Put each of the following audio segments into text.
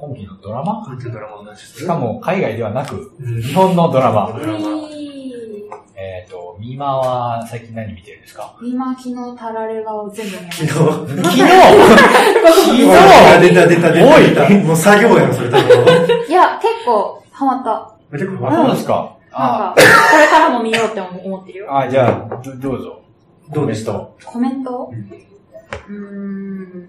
今期のドラマ？今期のドラマしか、も海外ではなく、うん日本のドラマ。ドラマえっ、と、ミーマは最近何見てるんですか？今昨日タラレバを全部見ま昨日。した。昨日昨日？出た出た出たおい出た。もう作業やろ、それ多分。いや、結構ハマった。結構あ、そうですか？なんあか、これからも見ようって思ってるよ。あ、じゃあ、どどうぞ。どうでした？コメント？うんうーん。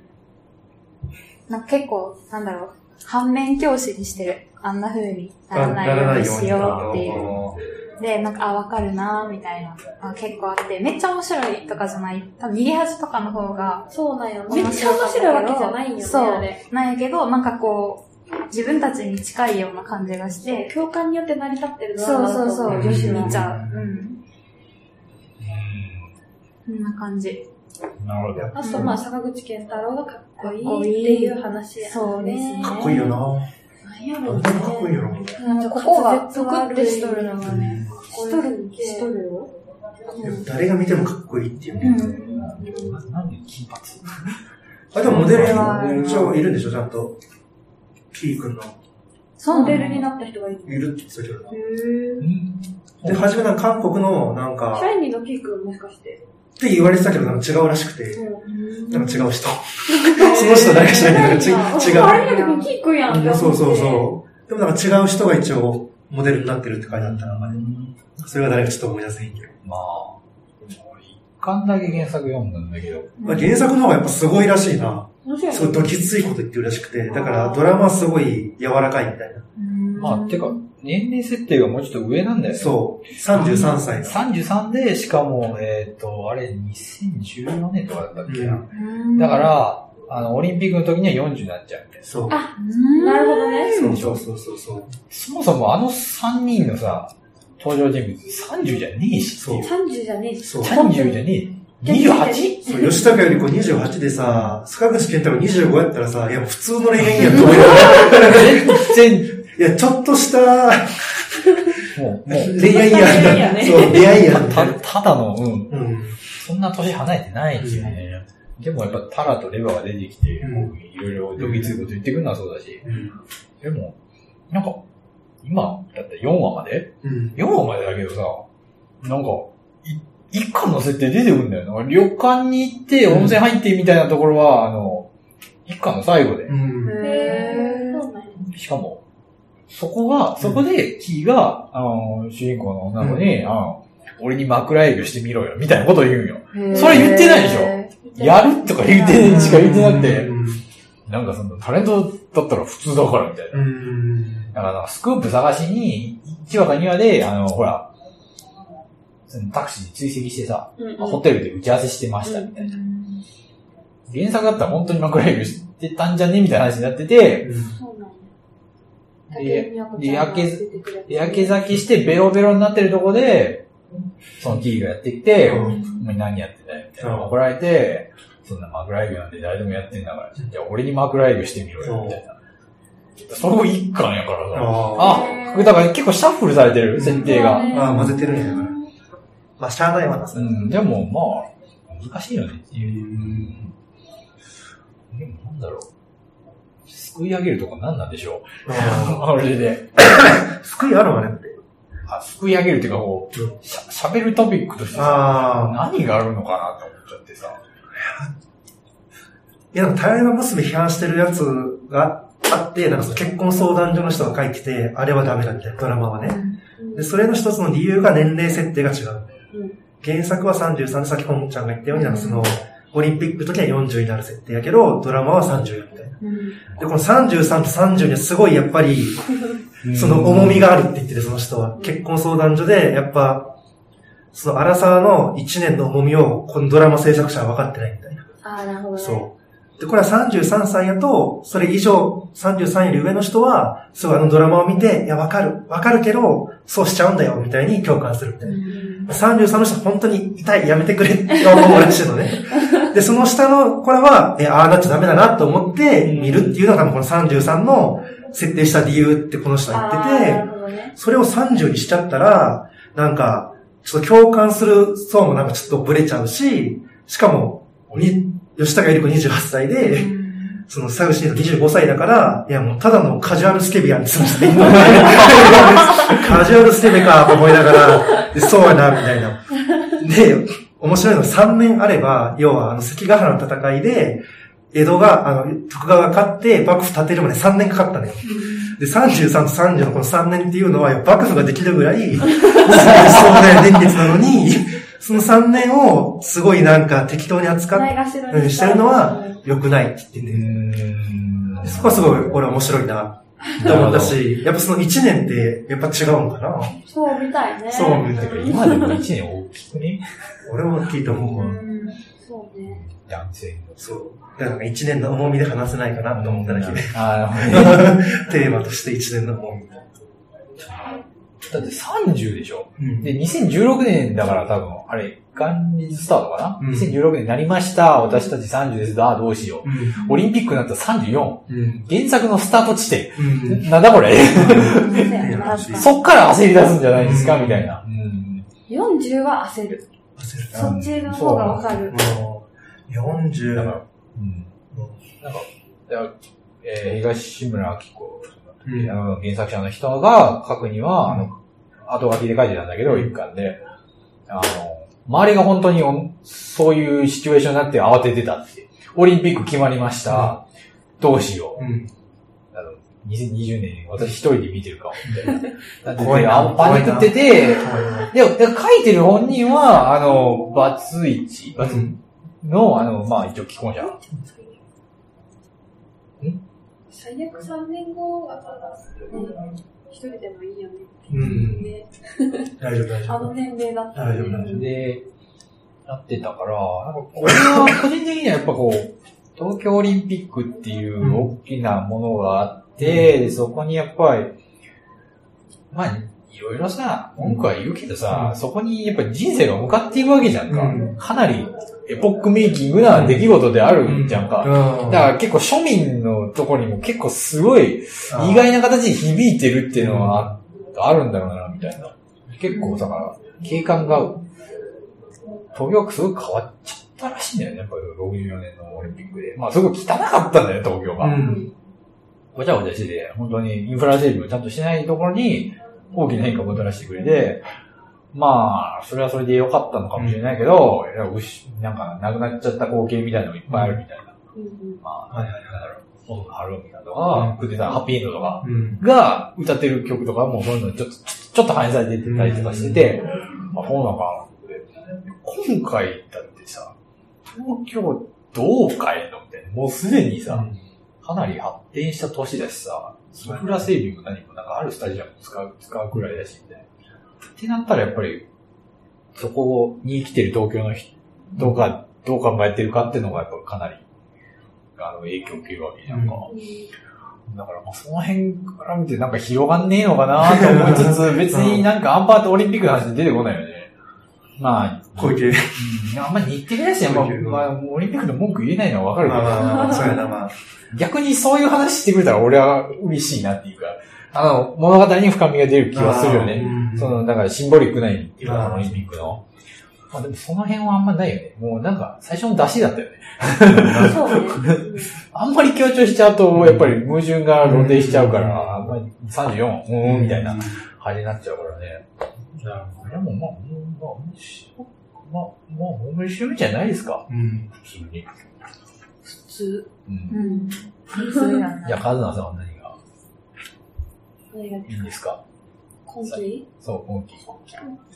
なんか結構、なんだろう、反面教師にしてる。あんな風にならないようにしようっていう。で、なんか、あ、わかるなみたいな。あ結構あって、めっちゃ面白いとかじゃない。多分逃げ恥とかの方が、そうなんよ。めっちゃ面白いわけじゃないんよね、そうあれ。。なんやけど、なんかこう、自分たちに近いような感じがして、共感によって成り立ってるドラそうマだと思そうそう、うん女子見ちゃう。うん。うこんな感じ。ん。なるほど。あと、まあ、坂口健太郎がこいかっこいっていう話や、ね。そうですねかっこいいよな。なんやろうね。かっこいいよな。うんここがゾクってしとるのがね。しとるんしとるよ。誰が見てもかっこいいっていううね。ん。なんで金髪？あ、でもモデルうん一応いるんでしょ、ちゃんと。キー君の。そうモデルになった人がいる。いるって言ってたけどな。うんで、初めなんか韓国の、なんか、シャイニーのピークもしかして。って言われてたけど、なんか違うらしくて。うん。なんか違う人。その人誰か知らないけど、ち違う。あれ見た時にキーくんやん。そうそうそう。でもなんか違う人が一応モデルになってるって書いてあったな、それは誰かちょっと思い出せへんけど。まあ、一巻だけ原作読んだんだけど、まあ、原作の方がやっぱすごいらしいな。面白いねすごいドキついこと言ってるらしくて。だからドラマはすごい柔らかいみたいな。まあ、てか、年齢設定がもうちょっと上なんだよね。そう。33歳の。33で、しかも、えっ、と、あれ、2014年とかだったっけな。うんだか、ら、あの、オリンピックの時には40になっちゃうみたいな。そう。あうんなるほどね。そうそうそうそうそう。そもそもあの3人のさ、登場人物30じゃねえしっていう。30じゃねえし。そう。30じゃねえ。28? そう吉高よりこ28でさ、坂口健太郎25やったらさ、いや普通の恋愛やと思うよ。全然、いや、ちょっとしたもう、もう、恋愛や恋愛やねそう、出会いやん。た、ただの、うん、うん。そんな年離れてないっていうね。でもやっぱタラとレバーが出てきて、うんいろいろドギついこと言ってくるのはそうだし、うん。でも、なんか、今、だって4話までうん。4話までだけどさ、なんか、い一巻の設定出てくるんだよな。旅館に行って温泉入ってみたいなところは、あの、一巻の最後で。しかも、そこが、そこで、キーが、あの、主人公の女の子に、あの、俺に枕営業してみろよ、みたいなことを言うんよ。それ言ってないでしょやるとか言って、しか言ってなくて、なんかその、タレントだったら普通だから、みたいな。うん。だから、スクープ探しに、1話か2話で、あの、ほら、そのタクシーに追跡してさ、うんホテルで打ち合わせしてました、みたいな。原作だったら本当に枕営業してたんじゃねみたいな話になってて、そうなんや。で竹内美和子ちゃんが出てくるやつやけ酒してベロベロになってるとこで、そのキーがやってきて、うんお前何やってんだよ、みたいな。うん怒られて、そんな枕営業なんて誰でもやってんだから、じゃあ俺に枕営業してみろよ、みたいな。それも一巻やからさ。ああ、だから結構シャッフルされてる、設定が。あ。ああ、混ぜてるんやから。まあ、しゃあないわな、うん、でもまあ、難しいよねっていう。でもなんだろう。救い上げるとこ何なんでしょう？あ あれで。あ救いあるわねって。あ、救い上げるっていうかこう、しゃ、喋るトピックとしてさ、ああ。何があるのかなと思っちゃってさ。いや、なんか、タイマ娘批判してるやつがあって、なんかその結婚相談所の人が書いてて、あれはダメだみたいなドラマはね。で、それの一つの理由が年齢設定が違う。うん原作は33で、さっき本ちゃんが言ったように、なんかその、オリンピックの時は40になる設定やけど、ドラマは34みたいな。で、この33と30にはすごいやっぱり、その重みがあるって言ってる、その人は。結婚相談所で、やっぱ、その荒沢の1年の重みを、このドラマ制作者は分かってないみたいな。ああ、なるほどね。そう。で、これは33歳やと、それ以上、33より上の人は、すごいあのドラマを見て、いや、わかる。わかるけど、そうしちゃうんだよ、みたいに共感するみたいな。33の人は本当に痛い、やめてくれって思うらしいのね。で、その下の子らは、え、ああなっちゃダメだなと思って見るっていうのが多分この33の設定した理由ってこの人は言ってて、ね。それを30にしちゃったら、なんか、ちょっと共感する層もなんかちょっとブレちゃうし、しかも、に、吉高由里子28歳で、そのサウシーの25歳だから、いやもうただのカジュアルスケベやんって言っ。カジュアルスケベかと思いながら、でそうやな、みたいな。で、面白いのは3年あれば、要はあの関ヶ原の戦いで、江戸が、あの、徳川が勝って幕府建てるまで3年かかったのよ。で、33と30のこの3年っていうのは、幕府ができるぐらい、すごい壮大年月なのに、その3年をすごいなんか適当に扱っないがしてるのは良くないって言ってうて、ん。そこはすごい俺は面白いな、と思ったし、やっぱその1年ってやっぱ違うのかな？そうみたいね。そうみたいな今でも1年大きくね？俺も聞いた思うわ。うん。そうね。男性の。そう。だから1年の重みで話せないかなと思っただけで、あー テーマとして1年の重み。だって30でしょ？うんで、2016年だから多分、あれ、元日スタートかな、うん ?2016 年になりました。私たち30です。ああ、どうしよう。オリンピックになったら34。うん。原作のスタート地点。うん。なんだこれ？そっから焦り出すんじゃないですか、うんみたいな。うん。40は焦る。焦るそっちの方がわかる。もう、40、だから、うん。なんか、いやえー東村明子、うんあの原作者の人が書くには、あの、後書きで書いてたんだけど、一巻で、あの、周りが本当におそういうシチュエーションになって慌ててたって。オリンピック決まりました。どうしよう。うん。あの、2020年に私一人で見てるかも、みたいな。だって怖いなあパニックってて、で書いてる本人は、あの、バツイチ、バツの、あの、まあ、一応既婚者。最悪3年後だから、ね、一人でもいいよね。うん。ね、大丈夫、大丈夫。あの年齢だったら大丈夫、大丈夫。で、なってたから、なんか これは個人的にはやっぱこう、東京オリンピックっていう大きなものがあって、でそこにやっぱり、まあ、いろいろさ、文句は言うけどさ、うんそこにやっぱり人生が向かっていくわけじゃんか。うんかなりエポックメイキングな出来事であるじゃんか。うん。だから結構庶民のところにも結構すごい意外な形で響いてるっていうのはああるんだろうな、みたいな。結構、だから、景観が、東京がすごい変わっちゃったらしいんだよね、やっぱり64年のオリンピックで。まあ、すごい汚かったんだよね、東京が。うん。ごちゃごちゃしてて、本当にインフラ整備をちゃんとしてないところに、大きな変化をもたらしてくれて、まあ、それはそれで良かったのかもしれないけど、うしなんか、なくなっちゃった光景みたいなのがいっぱいあるみたいな。まあ、はいはいなんだろう、モンハローミカとか、クデザハッピーエンドとか、うん。が歌ってる曲とかもそういうのちょっと、ちょちょっと反映されてたりとかしてて、あ、そうなのかなって。今回だってさ、東京どう変えんのみたいな。もうすでにさ、かなり発展した都市だしさ、インフラ整備も何もなんかあるスタジアム使う、使うくらいだし、みたいな。ってなったらやっぱり、そこに生きてる東京の人がどう考えてるかっていうのがやっぱかなり、あの、影響を受けるわけじゃんか。だから、まあ、その辺から見てなんか広がんねえのかなと思いつつ、別になんかアンパートオリンピックの話出てこないよね。まあ、小池。うん、あんま日テレだし、まあ、まあ、オリンピックで文句言えないのはわかるけど、まあ、そうやな、まあ。逆にそういう話してくれたら俺は嬉しいなっていうか、あの、物語に深みが出る気はするよね。うんその、だからシンボリックな意味っていうか、うんオリンピックの。まあでもその辺はあんまないよね。もうなんか、最初の出しだったよね。そうね。あんまり強調しちゃうと、やっぱり矛盾が露呈しちゃうから、あんまり34、うーん、みたいな感じになっちゃうからね。だから、でもまあ、まあ、面白い、まあ、まあ、面白いじゃないですか。うん。普通に。普通。うん。うん。普通なんだ。じゃあ、カズナさんは何いいんですか？今期そう、今期。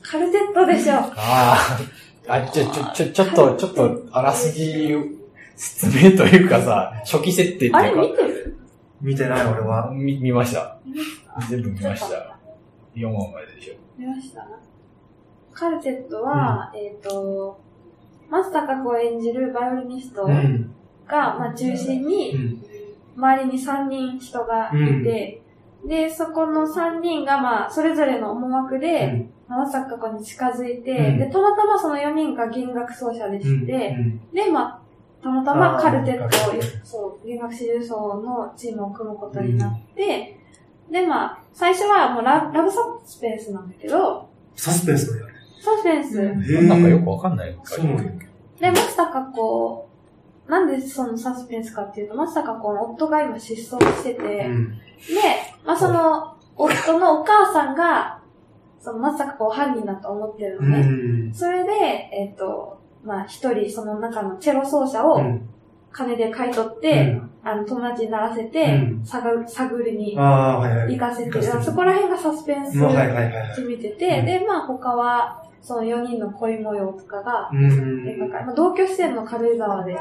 カルテットでしょ。ああ、あ、ちょ、ちょ、ちょ、ちょっと、ちょっと、あらすじ、説明というかさ、初期設定っていうか。あれ見てる？見てない、俺は。見見ました。全部見ました。4話まででしょ。見ました？カルテットは、えっ、と、松たか子演じるバイオリニストが、うん。まあ、中心うに、ん。周りに3人人がいて、で、そこの3人が、まあ、それぞれの思惑で、まあ松たか子に近づいて、うん。で、たまたまその4人が弦楽奏者でして、で、まあ、たまたまカルテットそう、弦楽四重奏のチームを組むことになって、で、まあ、最初はもうララブサスペンスなんだけど、サスペンスのやサスペンス。る。なんかよくわかんないそうなんだ。で、松たか子なんでそのサスペンスかっていうと、まさかこの夫が今失踪してて、うん。で、まあその、夫のお母さんが、そのまさかこう犯人だと思ってるうのね。ん。それで、えっ、と、まあ一人その中のチェロ奏者をうん。金で買い取って、あの友達にならせて、うん探る探りにああ、はいはい。行かせて、行かせてそこら辺がサスペンスもうはいはいはいはい。決めてて、うんで、まあ他は、その4人の恋模様とかがうん。描かれ、まあ、同居してるの軽井沢で、え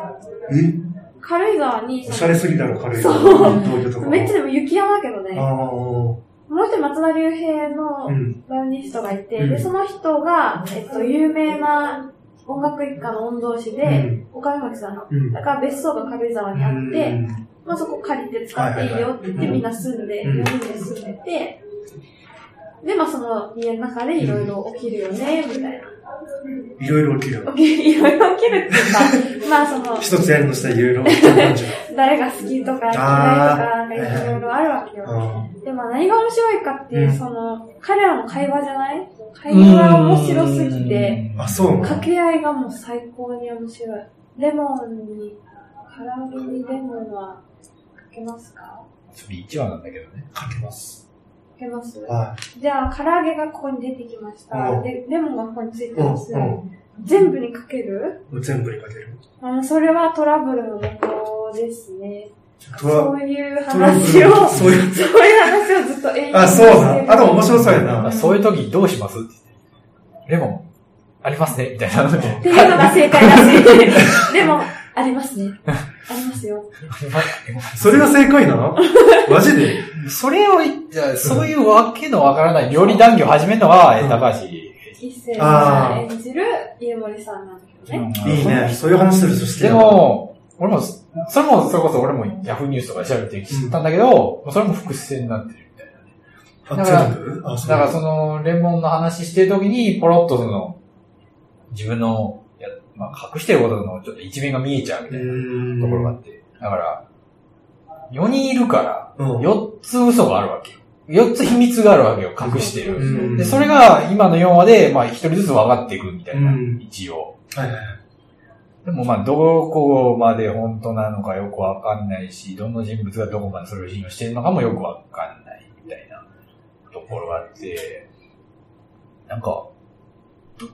軽井沢におしゃれすぎだろ、軽い。そう。めっちゃでも雪山だけどね。もう一人松田龍平のうん。バイオニストがいて、うんで、その人が、えっと、有名な音楽一家の御曹司で、うんお金持ちさんの。うん。だから別荘が軽井沢にあって、うんまあそこ借りて使っていいよって言ってみんな住んで、うん4人で住んでて、で、まあその家の中でいろいろ起きるよね、みたいな。いろいろ起きる。起きいろいろ起きるっていうか、まあその、一つやるとしたらいろいろ起きる感じ誰が好きとか嫌いとか、なんかいろいろあるわけよ。あでも何が面白いかっていう、うんその、彼らの会話じゃない？会話が面白すぎて、あ。あ、そうなの？掛け合いがもう最高に面白い。レモンに、唐揚げにレモンはかけますか？それ一話なんだけどね。かけます。ますはじゃあ、唐揚げがここに出てきました。うんで、レモンがここについい。てます。うん。全部にかける？うん。全部にかける。あの、それはトラブルの元ですね。そういう話を、そういう。そういう話をずっと永遠にあ、そうなしてるあ、でも面白そうやな。そういう時どうします？レモン、ありますねみたいな。っていうのが正解らしい。でも、ありますね。ありますよ。それが正解なの？マジで？それを言って、そういうわけのわからない料理談義を始めるのは、うんえ高橋。一世さん演じる家森さんなんだけどね。いいね。そういう話するとしてで、も、俺も、それも、それこそ俺もヤフーニュースとかで調べて知ったんだけど、それも伏線になってるみたいな。あ、だからだからその、レモンの話してる時に、ポロッとその、自分の、やまあ、隠してることのちょっと一面が見えちゃうみうたいな。ところがあって。だから、4人いるから、うん。4つ嘘があるわけよ。4つ秘密があるわけよ、隠してる。うんで、それが今の4話で、まあ、1人ずつ分かっていくみたいな、うん一応。はいはいはい。でもまあ、どこまで本当なのかよくわかんないし、どの人物がどこまでそれを信用してるのかもよくわかんないみたいなところがあって、なんか、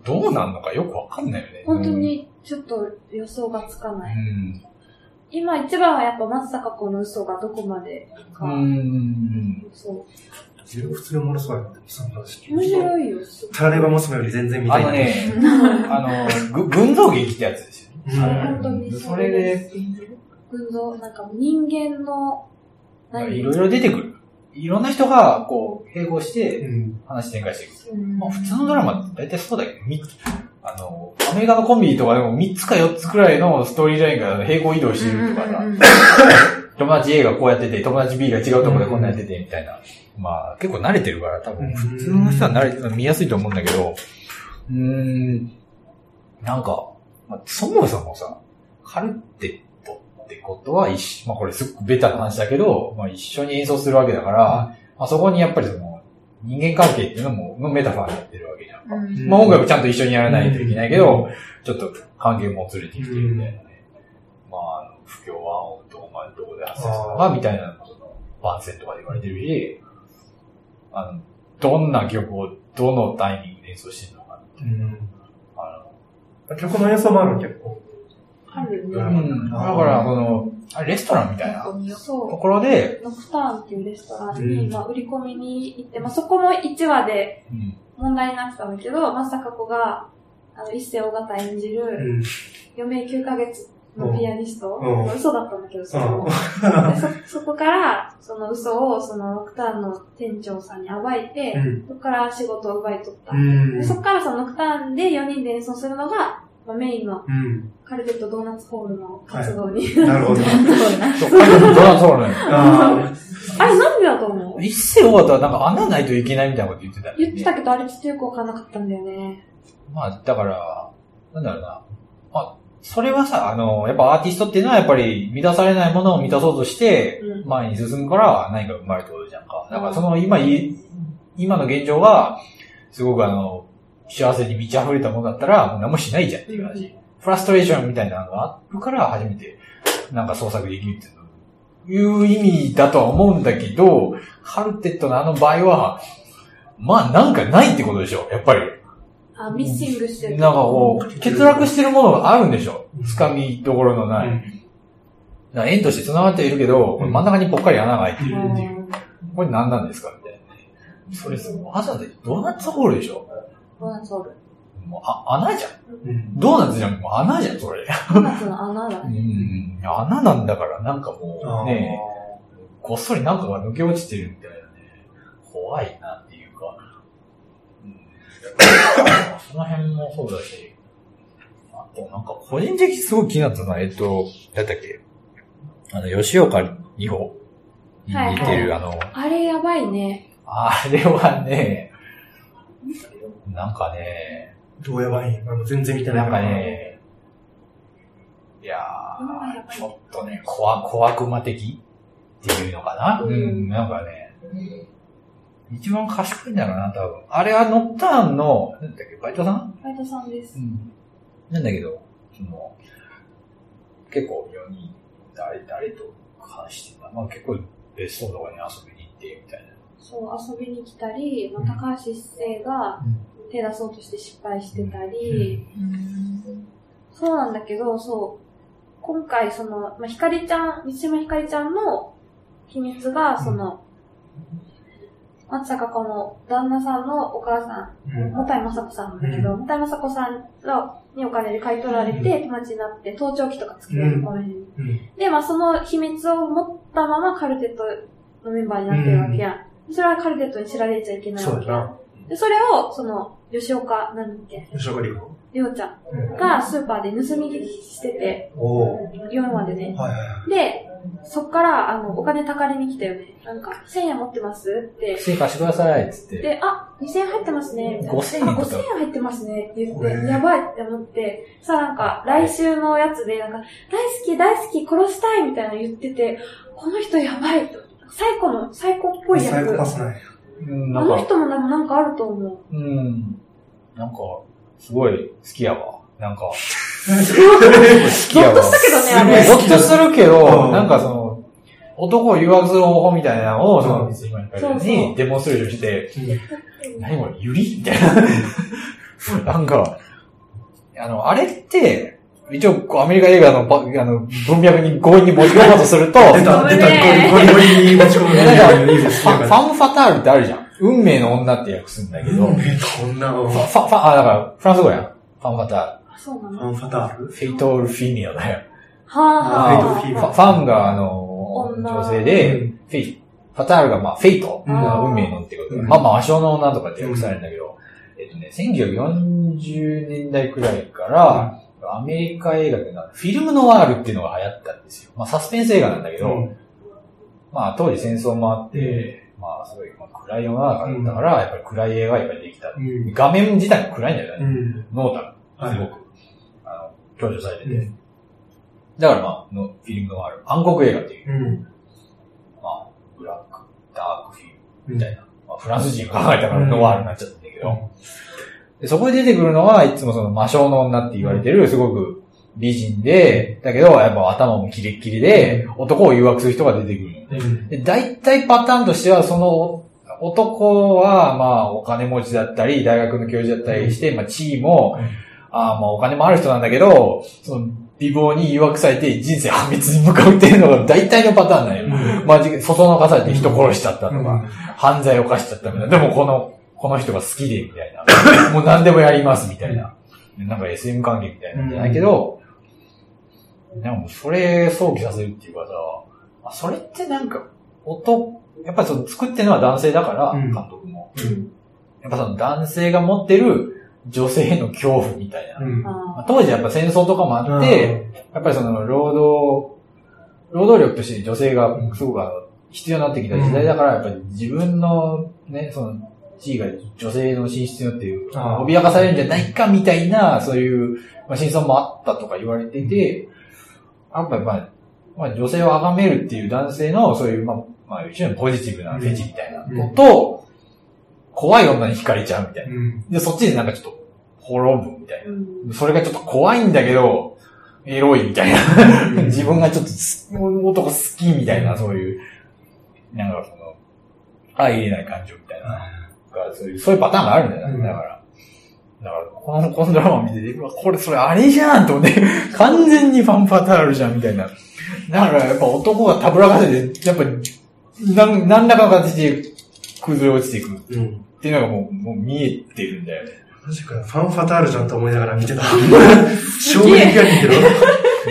どどうなんのかよくわかんないよね。本当にちょっと予想がつかうない。ん。今一番はやっぱ松坂子の嘘がどこまでか。うん。そ自分普通におもの話。う。面白いよ、すごいタラレバ娘より全然見たいな。あのね、あの、ぐ群像劇ってやつですよ本当にそれで、群像、なんか人間の、何いろいろ出てくる。いろんな人が、こう、並行してうん。話展開していく。うんまあ普通のドラマって大体そうだけど、みあの、アメリカのコンビとかでも3つか4つくらいのストーリーラインが並行移動してるとかさ、友達 A がこうやってて、友達 B が違うところでこんなやってて、みたいな。まあ結構慣れてるから、多分普通の人は慣れて見やすいと思うんだけど、うーん、なんか、まあ、そもそもさ、カルテットってことは一緒、まあこれすっごくベタな話だけど、まあ一緒に演奏するわけだから、まあそこにやっぱりその、人間関係っていうのも、のメタファーになってるわけじゃんか。うんまあ音楽ちゃんと一緒にやらないといけないけど、ちょっと関係もつれてきてるみたいなね。まあ、あの不協和音とか、まあどこで発生するのかみたいな、その、番宣とかで言われてるし、あの、どんな曲をどのタイミングで演奏してるのか。うん。あ曲の演奏もあるの結構。あるね。の、うん。だから、その、レストランみたいなとそう。ころで、ノクターンっていうレストランに、うんまあ、売り込みに行って、まあ、そこも1話でうん。問題になってたんだけど、まさか子が、あの、一世尾形演じる、うん。余命9ヶ月のピアニスト、うんまあ嘘だったんだけど、それも。うでそそこから、その嘘を、そのノクターンの店長さんに暴いて、ん。そこから仕事を奪い取った。うん。でそこからそのノクターンで4人で演奏するのが、まあ、メインのうん。カルテットドーナツホールの活動に。なるほど。そう、彼女もドラそうなのよ。ああれなんでだと思う？一世終わったらなんか穴ないといけないみたいなこと言ってたよね。言ってたけど、あれちょっとよくわかんなかったんだよね。まあ、だから、なんだろうな。まあ、それはさ、あの、やっぱアーティストっていうのはやっぱり満たされないものを満たそうとして、うん前に進むから何か生まれてことじゃんか。だからその今い、今の現状が、すごくあの、幸せに満ち溢れたものだったら、もう何もしないじゃんっていう話。フラストレーションみたいなのがあるから初めてなんか創作できるっていう意味だとは思うんだけど、カルテットのあの場合は、まあなんかないってことでしょ、やっぱり。あ、ミッシングしてる。なんかこう、欠落してるものがあるんでしょ。つかみどころのない。うんだから円として繋がっているけど、これ真ん中にぽっかり穴が開いてるうんっていう。これ何なんですかみたいなね。それ、わざわざドーナツホールでしょドーナツホール。もうあ穴じゃん。うんドーナツじゃん。もう穴じゃん、それ。ドーナツの穴だうね。ん。穴なんだから、なんかもうね、こっそりなんかが抜け落ちてるみたいなね。怖いなっていうか。うん、その辺もそうだし。あと、なんか個人的にすごい気になったのは、えっと、なんだっけ。あの、吉岡二歩に似てる、あの、あれやばいね。あれはね、なんかね、どうやばい？んあの全然見てないなんかね、いやー、ちょっとね、小悪小悪魔的っていうのかな、ううんん、なんかね、一番賢いんだろうな、多分。あれはノッターンの、なんだっけ、バイトさん？バイトさんです。ん。なんだけど、その、結構4人、誰、誰と話してた。まあ結構別荘とかに遊びに行って、みたいな。そう、遊びに来たり、まあ、高橋一生がうん手出そうとして失敗してたり、そうなんだけど、そう、今回その、まあ、ひかりちゃん、三島ひかりちゃんの秘密が、その、松坂子の旦那さんのお母さん、うん。もたいまさこさんなんだけど、もたいまさこさんのにお金で買い取られて、友達になって、盗聴器とか作れる、この辺に。うん。で、まあその秘密を持ったままカルテットのメンバーになってるわけやん。それはカルテットに知られちゃいけないわけやん。で、それを、その、吉岡、なんだっけ、吉岡里帆？りょうちゃんうんがスーパーで盗み聞きしてて、おお。4話でね。はいはいはい。で、そっから、あの、お金たかりに来たよね。なんか、1000円持ってます？って。スイカしてください、つって。で、あ、2000円入ってますね。みたいな5000円あ、とか5000円入ってますね。って言って、やばいって思って、さあなんか、来週のやつで、なんか、大好き、大好き、殺したいみたいなの言ってて、この人やばいと。サイコの、サイコっぽいサイコパ役。スない。うん、あの人もなんかなんかあると思う。うん。なんか、すごい好きやわ。なんか、好 きゾッやわ。としたけどね、あれ。ゾッとするけうど、んなんかその、男を誘惑する方法みたいなのを、その、うん三島にデモンストレーションして、何これ、ユリ？みたいな。なんか、あの、あれって、一応、アメリカ映画のばあの文脈に強引に持ち込もうとすると、出た、出た、ゴリゴリに持ち込むファ ファンファタールってあるじゃん。運命の女って訳すんだけど、フこんなの。ァ、フファ、ファ、あ、だから、フランス語やん。ファンファタあそうなの？ァンファタール？ール。フェイトルフィミアだよ。はあ。フェイトルフィファファンが、あの、女。女性で、フェイファタールが、まあ、フェイト。うん。運命のってことまあまあ、魔性の女とかって訳されるんだけど、えっとね、1940年代くらいから、アメリカ映画でなフィルムノワールっていうのが流行ったんですよ。まあ、サスペンス映画なんだけど、うんまあ、当時戦争もあって、まあ、すごい、まあ、暗い世の中だったから、やっぱり暗い映画がいっぱいできた。うん。画面自体も暗いんだよね。うん。濃淡がすごく、あの、強調されてて。うんだからまあ、のフィルムノワール、暗黒映画っていう、うん。まあ、ブラック、ダークフィルムみたいな、まあ、フランス人が考えたからノワールになっちゃったんだけど、でそこで出てくるのは、いつもその魔性の女って言われてる、すごく美人で、だけど、やっぱ頭もキレッキリで、男を誘惑する人が出てくるので、うん。で、大体パターンとしては、その、男は、まあ、お金持ちだったり、大学の教授だったりして、まあ、地位も、うんああ、まあ、お金もある人なんだけど、その、美貌に誘惑されて人生破滅に向かうっていうのが大体のパターンなんよ。うんまあ、そそのかされて人殺しちゃったとか、うん犯罪を犯しちゃったみたいな。でも、この、この人が好きで、みたいな。もう何でもやります、みたいな。なんか SM 関係みたいなんじゃないけど、でも、それ、想起させるっていうかさ、あそれってなんか、音、やっぱりその作ってるのは男性だから、うん監督も。うん。やっぱその男性が持ってる女性の恐怖みたいな。当時やっぱ戦争とかもあって、やっぱりその労働、労働力として女性がすごく必要になってきた時代だから、やっぱり自分のね、その地位が女性の進出によって脅かされるんじゃないかみたいな、そういう、まあ、真相もあったとか言われていて、やっぱりまあ、まあ、女性を崇めるっていう男性のそういう、まあ、まあ、一種のポジティブなフェチみたいなのと、怖い女に惹かれちゃうみたいな。うん。で、そっちでなんかちょっと滅ぶみたいな。うん。それがちょっと怖いんだけど、エロいみたいな。自分がちょっとす男好きみたいな、そういう、なんかその、相入れない感情みたいな。がそういう、そういうパターンがあるんだよね。うんだから。だから、この、このドラマを見てて、うわこれ、それあれじゃんと思って、完全にファンパタールじゃんみたいな。だから、やっぱ男がたぶらかせて、やっぱ、なん、何らかの形で崩れ落ちていくっうん。ていうのがもう、もう見えてるんだよね。マジかよ、ファンファタールじゃんと思いながら見てた。衝撃やねんけど。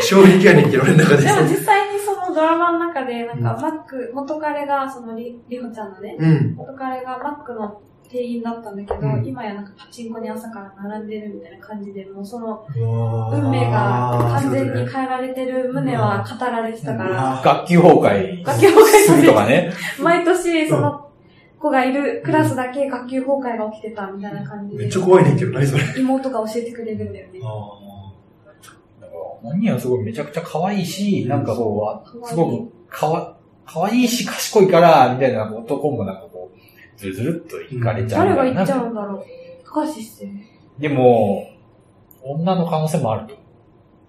衝撃やねんけど、俺の中で。でも実際にそのドラマの中で、なんか、マック、元彼が、そのり、りほちゃんのね、うん。元彼がマックの店員だったんだけど、うん。今やなんかパチンコに朝から並んでるみたいな感じで、もうその運運命が完全に変えられてる旨は語られてたから、学級崩壊。学級崩壊。するとかね。毎年その子がいるクラスだけ学級崩壊が起きてたみたいな感じでめっちゃ、怖いねんけど、何それ。妹が教えてくれるんだよね。だから本人はすごいめちゃくちゃ可愛いし、なんかこう、すごくかわ、可愛いし賢いから、みたいな男もなんかずるずるっと行かれちゃう。誰が言っちゃうんだろう。高橋してる。でも、女の可能性もあると。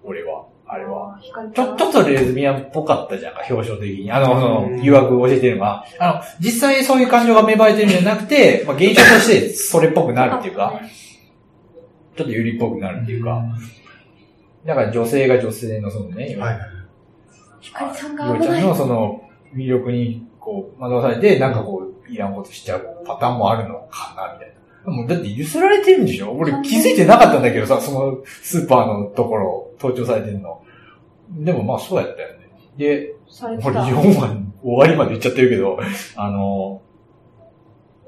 俺は、あれは。ちょ、ちょっとレズビアンっぽかったじゃんか、表彰的に。あの、そのうん、誘惑を教えてるのは。あの、実際そういう感情が芽生えてるんじゃなくて、まあ、現象としてそれっぽくなるっていうか、ちょっとユリっぽくなるっていうか、だから女性が女性のそのね、はい。ひかりちゃんが。ちゃんのその魅力にこう惑わされて、なんかこう、いらんことしちゃうパターンもあるのかな、みたいな。もうだって揺すられてるんでしょ？俺気づいてなかったんだけどさ、そのスーパーのところ、盗聴されてるの。でもまあそうやったよね。で、俺されてた。4話終わりまで言っちゃってるけど、あの、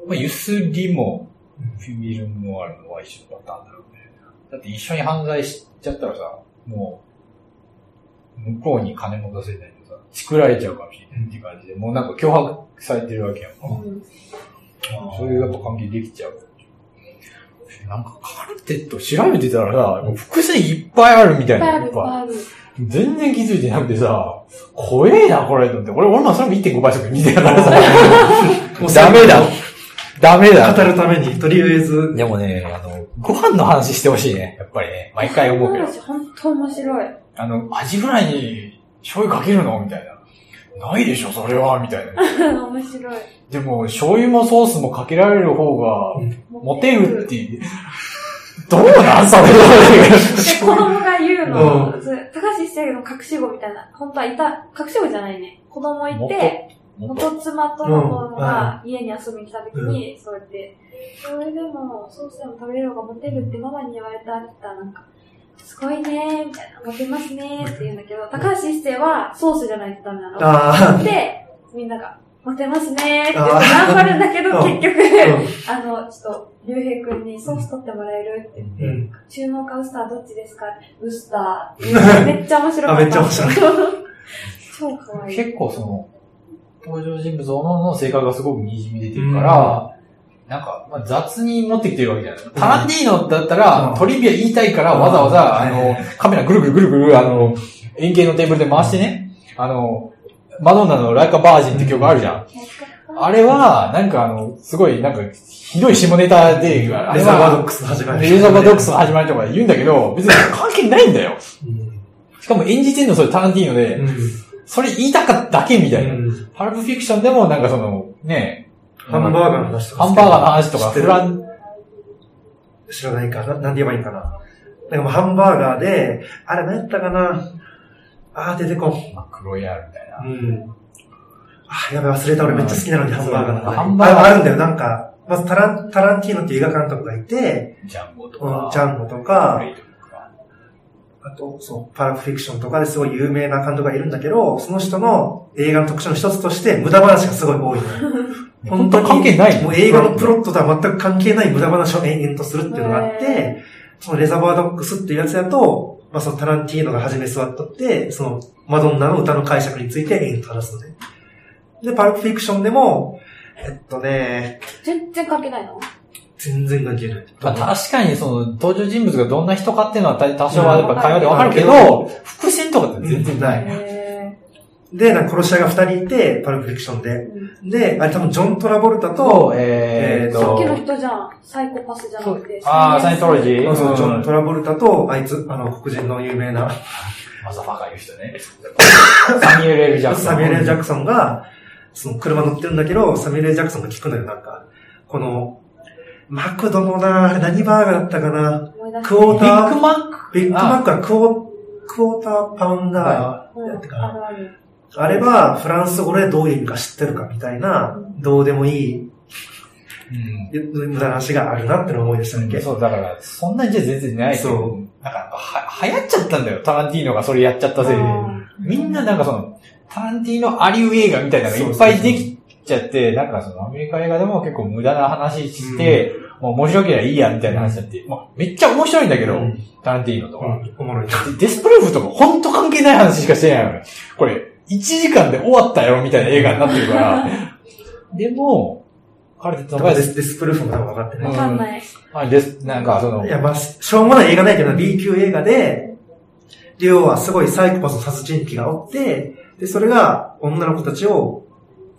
まあ、ゆすりも、フィミルノアルのは一緒パターンだろうね。だって一緒に犯罪しちゃったらさ、もう、向こうに金持たせない作られちゃうかもしれないって感じで、もうなんか脅迫されてるわけやんか。うんそういうやっぱ関係できちゃう。なんかカルテット調べてたらさ、もう伏線いっぱいあるみたいな。いっぱいある、いっぱいある。全然気づいてなくてさ、怖えな、これ、と思って。俺、俺もそれも1.5倍速見てたからさ、もうダメだ。ダメだ。語るために、とりあえず、でもね、あの、ご飯の話してほしいね。やっぱりね。毎回思うけど。話本当面白い。あの、アジフライに醤油かけるの？みたいな。ないでしょ、それは、みたいな。面白い。でも、醤油もソースもかけられる方が、モテるっていう。どうなん？それで、子供が言うの、それ高橋一生の隠し子みたいな、本当はいた、隠し子じゃないね。子供いて、元元妻との子供が家に遊びに来た時に、そうやって、それでも、ソースでも食べれる方がモテるってママに言われたたらなんか、すごいねー、みたいな、モテますねー って言うんだけど、高橋一生はソースじゃないとダメなの。あで、みんなが、モテますねーって言ってあー頑張るんだけど、うん結局、あ、あの、ちょっと、竜兵くんにソース取ってもらえるって言って、うん。中濃かウスターどっちですか？ウスター。めっちゃ面白かった。あめっちゃ面白い。超可愛い。結構その、登場人物おのの性格がすごく滲み出てるから、なんか、まあ、雑に持ってきてるわけじゃない。タランティーノだったら、うんトリビア言いたいからわざわざ、あの、カメラぐるぐるぐるぐる、あの、円形のテーブルで回してね、あの、マドンナのライカバージンって曲あるじゃん。あれは、なんかあの、すごい、なんか、ひどい下ネタで、あれレザーバードッは、クスの始まり。レザーバードックスの始まりとか言うんだけど、別に関係ないんだよ。うん。しかも演じてんのそれタランティーノで、うん。それ言いたかっただけみたいな。うんパルプフィクションでもなんかその、ね、ハンバーガーの話とか。ハンバーガーの話とか、フラン、知らないかな？なんで言えばいいんかな？なんかもうハンバーガーで、あれ何やったかな？あー出てこん。マクロイヤーみたいな。うん。あ、やべ、忘れた。俺めっちゃ好きなのに、うんハンバーガーのハンバーガーああるんだよ、なんか。まずタラン、タランティーノっていう映画監督がいて、ジャンボとうんか、ジャンボとか。あと、そう、パラフィクションとかですごい有名な監督がいるんだけど、その人の映画の特徴の一つとして、無駄話がすごい多い。本当に関係ないもう映画のプロットとは全く関係ない無駄話を延々とするっていうのがあって、そのレザーバードックスっていうやつだと、まあそのタランティーノが初め座っとって、そのマドンナの歌の解釈について延々と話すのね。で、パルプフィクションでも、えっとね、全然関係ないの？全然関係ない。まあ、確かにその登場人物がどんな人かっていうのは多多少はやっぱ会話でわかるけうど、伏線とかって全然ない。へで、なんか殺し屋が二人いて、パルプフィクションで。で、あれ多分ジョン・トラボルタとと、、えーっとさっき、の人じゃん。サイコパスじゃなくて。あーサイトロジーそうそう、ジョン・うんトラボルタと、あいつ、あの、黒人の有名な、マザファカいう人ね。サミュエル・エル・ジャクソン。サミュエル・ジャクソンが、その車乗ってるんだけど、サミュエル・ジャクソンが聞くのよ、なんか。この、マクドのな、あれ何バーガーだったかな？クォータビッグー、マック？ビッグマックはクォクォーターパウンダー。うんやってかなあれはフランス語でどういう意味か知ってるかみたいな、どうでもいいうん無駄な話があるなって思い出したんだけど。そう、だから、そんなにじゃ全然ないけそど、なんか、は、流行っちゃったんだよ。タランティーノがそれやっちゃったせいで。みんななんかその、タランティーノありう映画みたいなのがいっぱいできちゃって、なんかそのアメリカ映画でも結構無駄な話して、もう面白ければいいやみたいな話だって、まあ、めっちゃ面白いんだけど、うんタランティーノとか。うんおもろいな。でデスプルーフとかほんと関係ない話しかしてないのよ。これ、1時間で終わったよみたいな映画になってるから。でも、彼ってのがデスデスプルーフも多分分かってうんない。わかんない。あです、なんかそのい、や、まあ、しょうもない映画ないけど、B 級映画で、で要はすごいサイコパスの殺人鬼がおって、で、それが女の子たちを、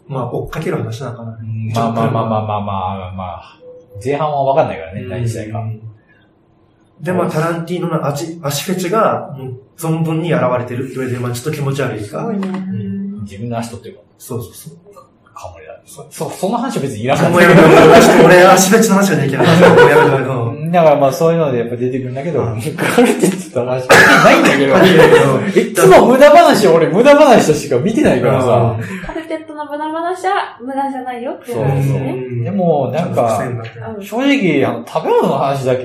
まあ、追っかける話なのかな。うんまあまあまあまあまあまあまあ、前半はわかんないからね、何したいか。で、まあ、タランティーノの足、足フェチが、存分に現れてるって言われてる、まあ、ちょっと気持ち悪いが。すごいね。自分の足取ってるかそうそうそう。かもね。そ、そその話は別にいらない。もうやめ俺、足フェチの話ができない。だからまあそういうのでやっぱ出てくるんだけど、うんカルテットの話ないんだけど、いつも無駄話を俺無駄話としか見てないからさ。カルテットの無駄話は無駄じゃないよって話そうね。でもなんか正直、あの、食べ物の話だけ、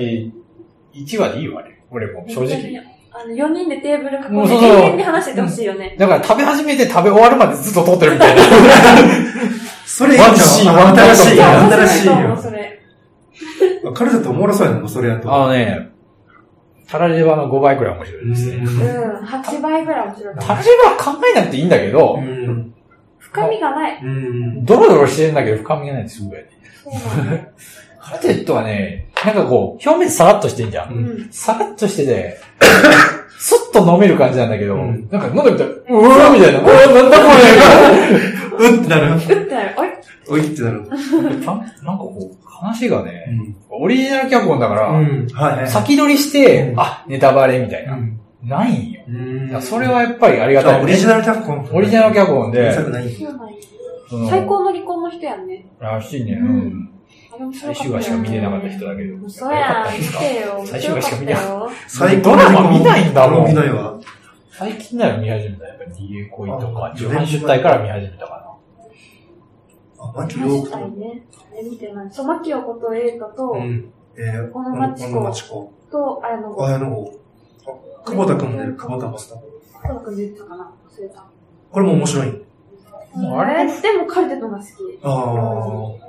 1話でいいわね。俺も正直。あの、4人でテーブル囲んで永遠に話しててほしいよね。だから食べ始めて食べ終わるまでずっと撮ってるみたいな。それいい新しいよ。ワン新しい面白いと思う、よ。それ。カルテットおもろそうやな、それやと。あのね、タラレバの5倍くらい面白いですね。うん、8倍ぐらい面白い。タラレバは考えなくていいんだけどう、ん。深みがない。うん。ドロドロしてるんだけど深みがないってすごいよね。そうなんだよ。カルテットはね、なんかこう、表面サラッとしてんじゃん。うん。サラッとしてて、スッと飲める感じなんだけど、うんなんか飲んでみたら、うわーみたいな、うわーなんだこれうってなる。うってなる。おいおいってなる。たなんかこう、話がね、ん。オリジナル脚本だから、うん。はいはい。先取りして、うんあ、ネタバレみたいな。うん。ないんよ。それはやっぱりありがたい、ね。オリジナル脚本。オリジナル脚本で最高の離婚の人やんね。らしいね。れ面白かったよ最終話しか見てなかった人だけど。そうやん、見てよ。最終話しか見てないよ。最ドラマ見ないんだもん見ないわ。最近なら見始めた。やっぱり DA 恋とかあ、重版出体から見始めたかあ、マキマジローたいね。あれ見てない。そう、マキオことエイトと、うん。えー、小野町子小野町子。と、あの、あの、久保田くんもね、久保田マスター。コロ君出てたかな忘れた。これも面白い。あれ？でもカルテットが好き。ああ。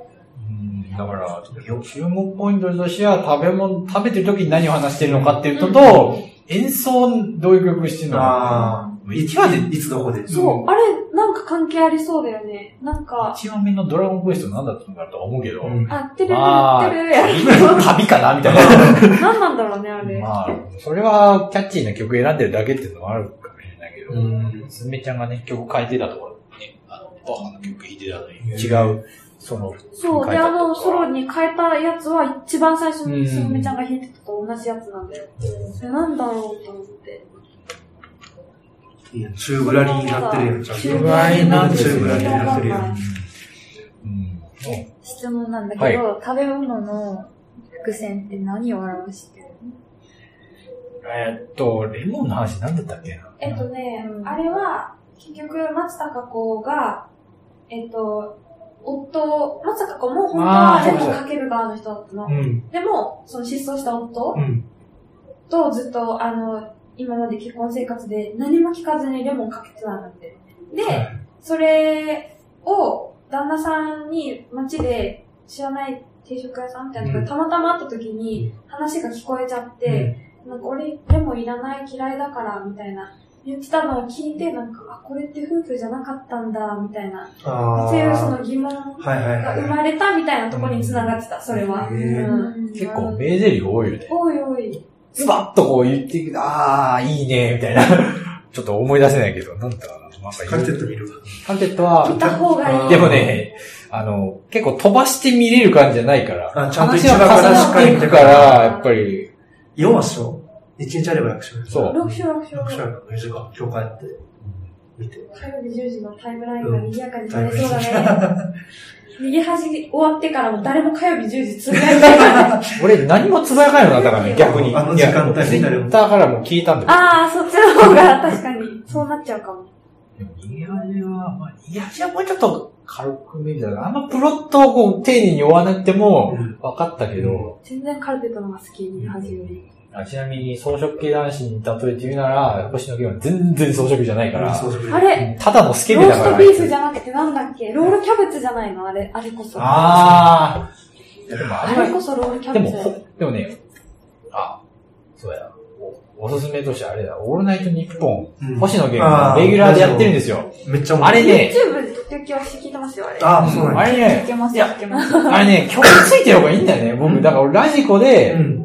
うん。だから、注目ポイントとしては、食べ物、食べてる時に何を話してるのかっていうのと、演奏どういう曲してるのか。ああ。いつ一話で、いつどこで？そう、あれ、なんか関係ありそうだよね。なんか、一話目のドラゴンクエスト何だったのかなとは思うけど、うんあ、てるてるまあ、てるや旅旅かなみたいな。何なんだろうね、あれ。まあ、それはキャッチーな曲選んでるだけっていうのもあるかもしれないけど、うん。すめちゃんがね、曲変えてたところね、あの、バカな曲弾いてたのに、うん違う、その、そう、で、あの、ソロに変えたやつは一番最初うんにすみちゃんが弾いてたと同じやつなんだよ。え、なんだろうと思って。いや、チューブラリーになってるやん、ちゃんと。チューブラリーなんですチューブラリーになってるやん。うん。質問なんだけど、食べ物の伏線って何を表してるえーっと、レモンの話何だったっけ？なえっとね、うんあれは、結局、松たか子が、えっと、夫、松たか子も本当はレモンかける側の人だったの。うん。でも、その失踪した夫うん。とずっと、あの、今まで結婚生活で何も聞かずにレモンかけてたんだって。で、それを旦那さんに街で知らない定食屋さんみたいなのがたまたま会った時に話が聞こえちゃって、なんか俺レモンいらない嫌いだからみたいな言ってたのを聞いて、なんか、あ、これって夫婦じゃなかったんだ、みたいな。ああ。っていうその疑問。が生まれたみたいなところに繋がってた、それは。結構名台詞多いよね。おいおい。ズバッとこう言っていく、あー、いいね、みたいな。ちょっと思い出せないけど、なんだかな。なんかカルテット見る？わ。カルテットは見、た方がいい。でもね、あの、結構飛ばして見れる感じじゃないから、あちゃんと一話からやっぱり、4話っしょ ?1 日あれば楽勝。そう6章6章。6話の4時間、今日帰って、見て。火曜日10時のタイムラインが賑やかになりそうだね。逃げ恥終わってからも誰も火曜日10時つぶやいてない。俺何もつぶやかないのだったからね、逆に。あの時間帯ツイみたいなッターからも聞いたんだよ。ああ、そっちの方が確かに、そうなっちゃうかも。でも逃げ恥は、まあ、逃げ恥はもうちょっと軽く見るじゃないあんまプロットをこう丁寧に追わなくてもうん分かったけど、全然カルテットの方が好き、逃げ恥より。あちなみに装飾系男子に例えて言うなら、星野源は全然装飾じゃないから、あれ？ただのスケローベだから。ストビーフじゃなくてなんだっけ？ロールキャベツじゃないの？あれ、あれこそ。あー。でもああれこそロールキャでも、ベツ。ほでもね、あ、そうや、おおすすめとしてあれだ、オールナイトニッポン、うん星野源がレギュラーでやってるんですよ。めっちゃ面白い。あれね、YouTube で時々は聞いてますよ、あれ。ああ、そうなんだ。あれねい、けますいやいけます。あれね、曲ついてる方がいいんだよね、僕。だから俺ラジコで、うん。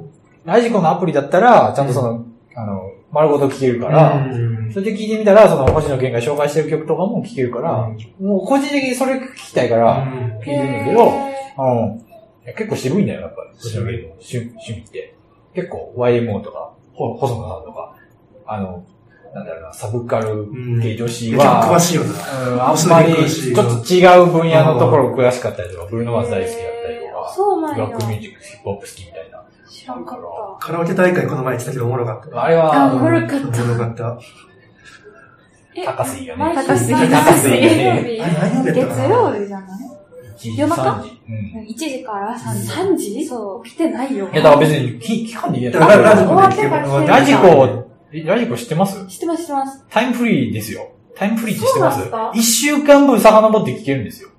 ラジコのアプリだったら、ちゃんとその、あの、丸ごと聴けるから、うんそれで聴いてみたら、その星野源が紹介してる曲とかも聴けるから、もう個人的にそれ聞きたいから、聞いてるんだけど、結構渋いんだよ、やっぱり。星野源の趣趣味って。結構 YMO とか、ほ細野さんとか、あの、なんだろうな、サブカル系女子は、しいよな。うん、あんまり、ちょっと違う分野のところ詳しかったりとか、ブルーノマーズ大好きだったりとか、そうなんやブラッ。クミュージック、ヒップホップ好きみたいな。知らんかっカラオケ大会この前言ってたけどおもろかった。あれあは、おもろかったおもろかった。た。え高すぎよね高すぎ高すぎ月曜日じゃない？1時、夜中3時。うん。1時から3時？3時そう。来てないよ。いや、だから別に、聞聞かんでいいやだからラジコラジコ、えラジコ知ってます？知ってます、知ってます。タイムフリーですよ。タイムフリーって知ってます？一週間分遡って聞けるんですよ。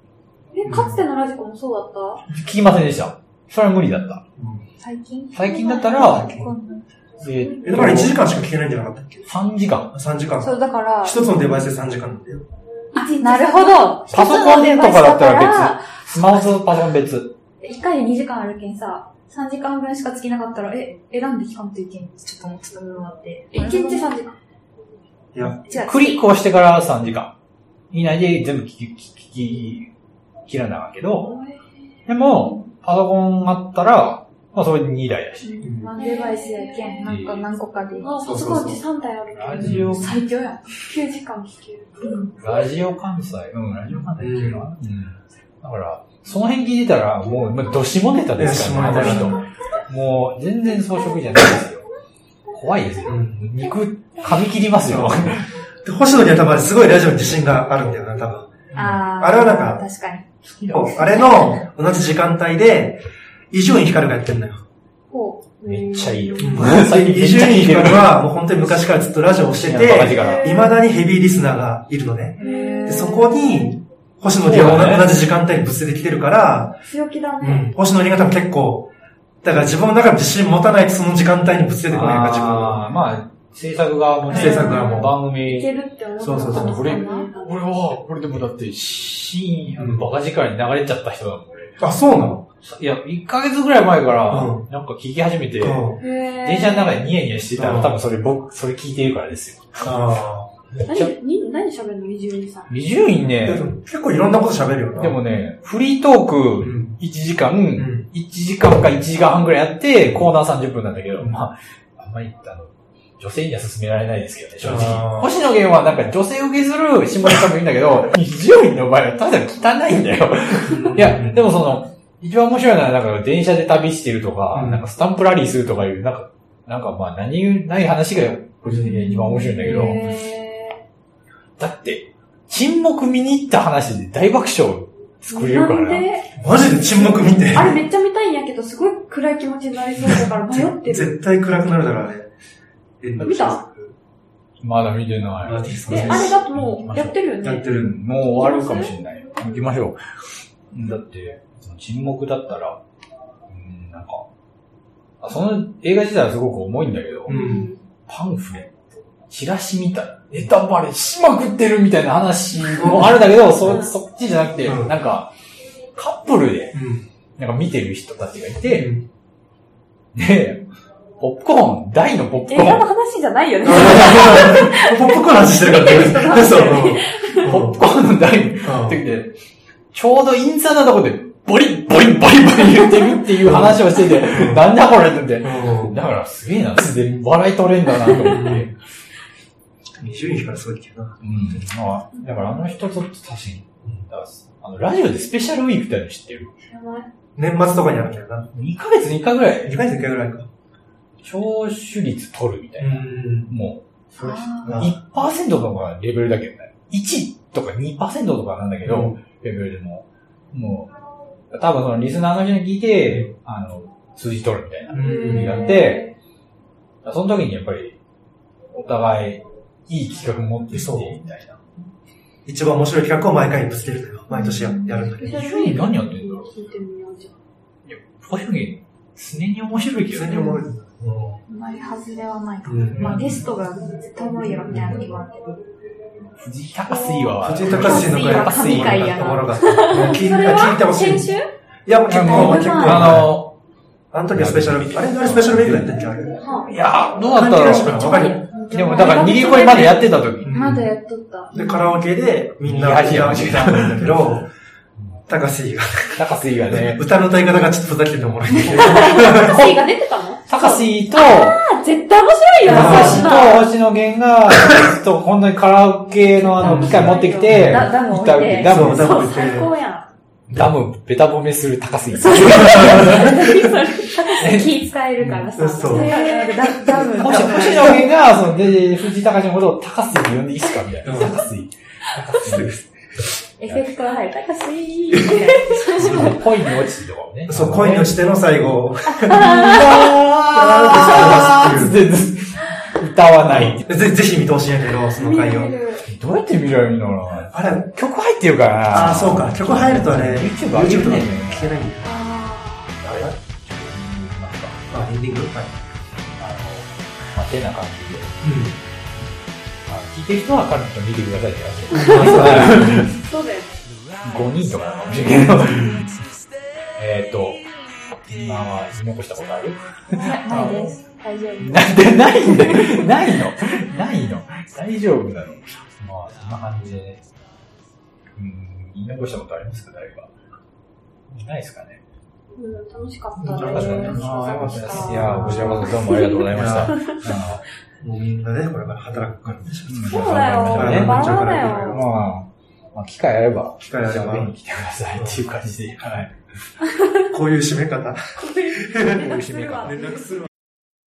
え、かつてのラジコもそうだった？聞きませんでした。それは無理だった。最近？最近だったら、ええ、だから1時間しか聞けないんじゃなかったっけ？3時間。?3 時間。そう、だから、一つのデバイスで3時間なんだよ。なるほど。パソコンとかだったら別。スマホとパソコン別。ら1回で2時間あるけんさ、3時間分しか尽きなかったら、え、選んで聞かんといけんってちょっと思ってた部分があって。1日3時間。いや、違う。クリックをしてから3時間。以内で全部聞き、聞き、切らなわけど、でも、パソコンあったら、まあそれで2台だし。ワンデバイスやけん、なんか何個かで。あ、パソコンうち3台あるラジオ、最強や。9時間聞ける。ラジオ関西、うん、ラジオ関西っていうのは、うん。だから、その辺聞いてたら、もう、まあ、どしもネタですからね、あの人。もう、全然装飾じゃないですよ。怖いですよ。うん肉、噛み切りますよ。で星野には多分すごいラジオに自信があるんだよな、多分。ああれはなんか確かに。あれの同じ時間帯で、伊集院光がやってんだよ。ほう。めっちゃいいよ。伊集院光はもう本当に昔からずっとラジオをしてて、力未だにヘビーリスナーがいるのね。でそこに、星野源だねは同じ時間帯にぶつで来てるから、強気だうね。ん、星野源が多分結構、だから自分の中で自信持たないとその時間帯にぶつ出てこないから自分は。まあ、制作側もね、制作側も番い組、けるって思ったそうそうそうこれ、俺は、これでもだって、深夜のバカ力に流れちゃった人だもん、俺。あ、そうなの？いや、1ヶ月ぐらい前からう、なんか聞き始めて、うん。へ電車の中でニヤニヤしてたら、うん多分それ僕、それ聞いてるからですよ。何、に何喋るの ?22 さん。二十院ね、も結構いろんなこと喋るよな。でもね、フリートーうクん。1時間、ん1時間か1時間半ぐらいやって、コーナー30分なんだけど、まあ、あんまり、あの、女性には勧められないですけどね、正あ直。ー星野源はなんか女性受けする下ネタもいいんだけど、二十院の場合はただ汚いんだよ。いや、でもその、一番面白いのはなんか電車で旅してるとか、うんなんかスタンプラリーするとかいう、なんか、なんかまあ何もない話が個人的に一番面白いんだけど、へだって、沈黙見に行った話で大爆笑作れるからな。なんで？マジで沈黙見て。あれめっちゃ見たいんやけど、すごい暗い気持ちになりそうだから迷ってる。絶対暗くなるだろ、見た？まだ見てない。あれだともうやってるよね？やってる。もう終わるかもしれない。行きましょう。だって、その沈黙だったら、うん、なんか、あその映画自体はすごく重いんだけど、うん。パンフレット、チラシみたい、ネタバレしまくってるみたいな話もあるんだけど、そ、そっちじゃなくて、うんなんか、カップルで、うん。なんか見てる人たちがいでて、で、ポップコーン、大のポップコ映画のーン。話じゃないよね。ポップコーンの話してるからね。そう。ポップコーンの大の時で、ちょうどインサーなとこで、ボリッボリッボリッボリ言ってるっていう話をしてて、なんだこれって言って。うんだからすげえな、すでに笑い取れんだなと思って。伊集院からすごいけどな。うん。まあ、だからあの人と確かに、だからあの、ラジオでスペシャルウィークってあるの知ってる？知らない年末とかにあるんだよな。?2 ヶ月に1回ぐらい、2回生1回ぐらいか。聴取率取るみたいな。ん。もう、あ1%とかレベルだけどね。1とか2%とかなんだけど、うんレベルでも、もう、多分そのリスナーの人に聞いて、あの、数字取るみたいな。うんやって、その時にやっぱり、お互い、いい企画持ってきて、そうみたいな。一番面白い企画を毎回ぶつけるという。毎年ややるんだけど。一緒に何やってんだろう聞いてみようじゃん。いや、ファッションゲ常に面白いけどね。普通におもろい。あんまり外れはないかも。うんまあゲストが絶対おもろいよみたいな気はあるけど。藤井隆水は、藤井隆のは神回やなおもろかった。聞 いそれは聞いてほしい。先週いや、もう結構、あ結構。あの、あの時はスペシャル、あれあれスペシャルウィークやったっけ？あれ。いや、どうだったろしわかるう。でも、だから、逃げ恋までやってた時。まだやっとった。で、カラオケでみんな右端や歌歌うんだけど、高瀬が、高水がね、歌の歌い方がちょっとふざけておもろいんだけど。が出てたの？高水と、あ、絶対面白いよあ高水と星野源が、ずっと本当にカラオケのあの機械持ってきて、ダダムを置い歌うて。ダムダム最高やん。ダム、ベタ褒めする高水。気使えるからさ。そうダダム。星星野源が、その、で、藤井隆のことを高水って呼んでいいっすかみたいな。うん高水。高水。エフェクトが入る。タクシーみたいな恋に落ちてとかもね。そう、恋に落ちての最後。あーって歌わない。ぜぜひ見てほしいんやけど、その回を。どうやって見られるんだろうな。あれ、曲入ってるからな。ああ、そうか。曲入るとあれ、YouTube 上げるね聞けないんだよ。あれ？あ、エンディング？はい。あの、まあ、てな感じで。うあ聞いてる人は彼女見てくださいって感じ。そうだよ。5人とかなのかもしれんけど。えっと、今は言い残したことある？ないです。大丈夫。なんでないんだよ。ないのないの大丈夫なの？まあ、そんな感じでね。うん、言い残したことありますか誰か。ないですかね。うん、楽しかった楽よかったね。です。ああ、よかったです。いやー、こちらこそどうもありがとうございました。もうみんなね、これから働くからでしょ。そうだよ。ねバラだまよ。あ、まあ、機会あれば、機会あればぜひ来てくださいっていう感じで。はい。こういう締め方。こういう締め方。連絡するわ。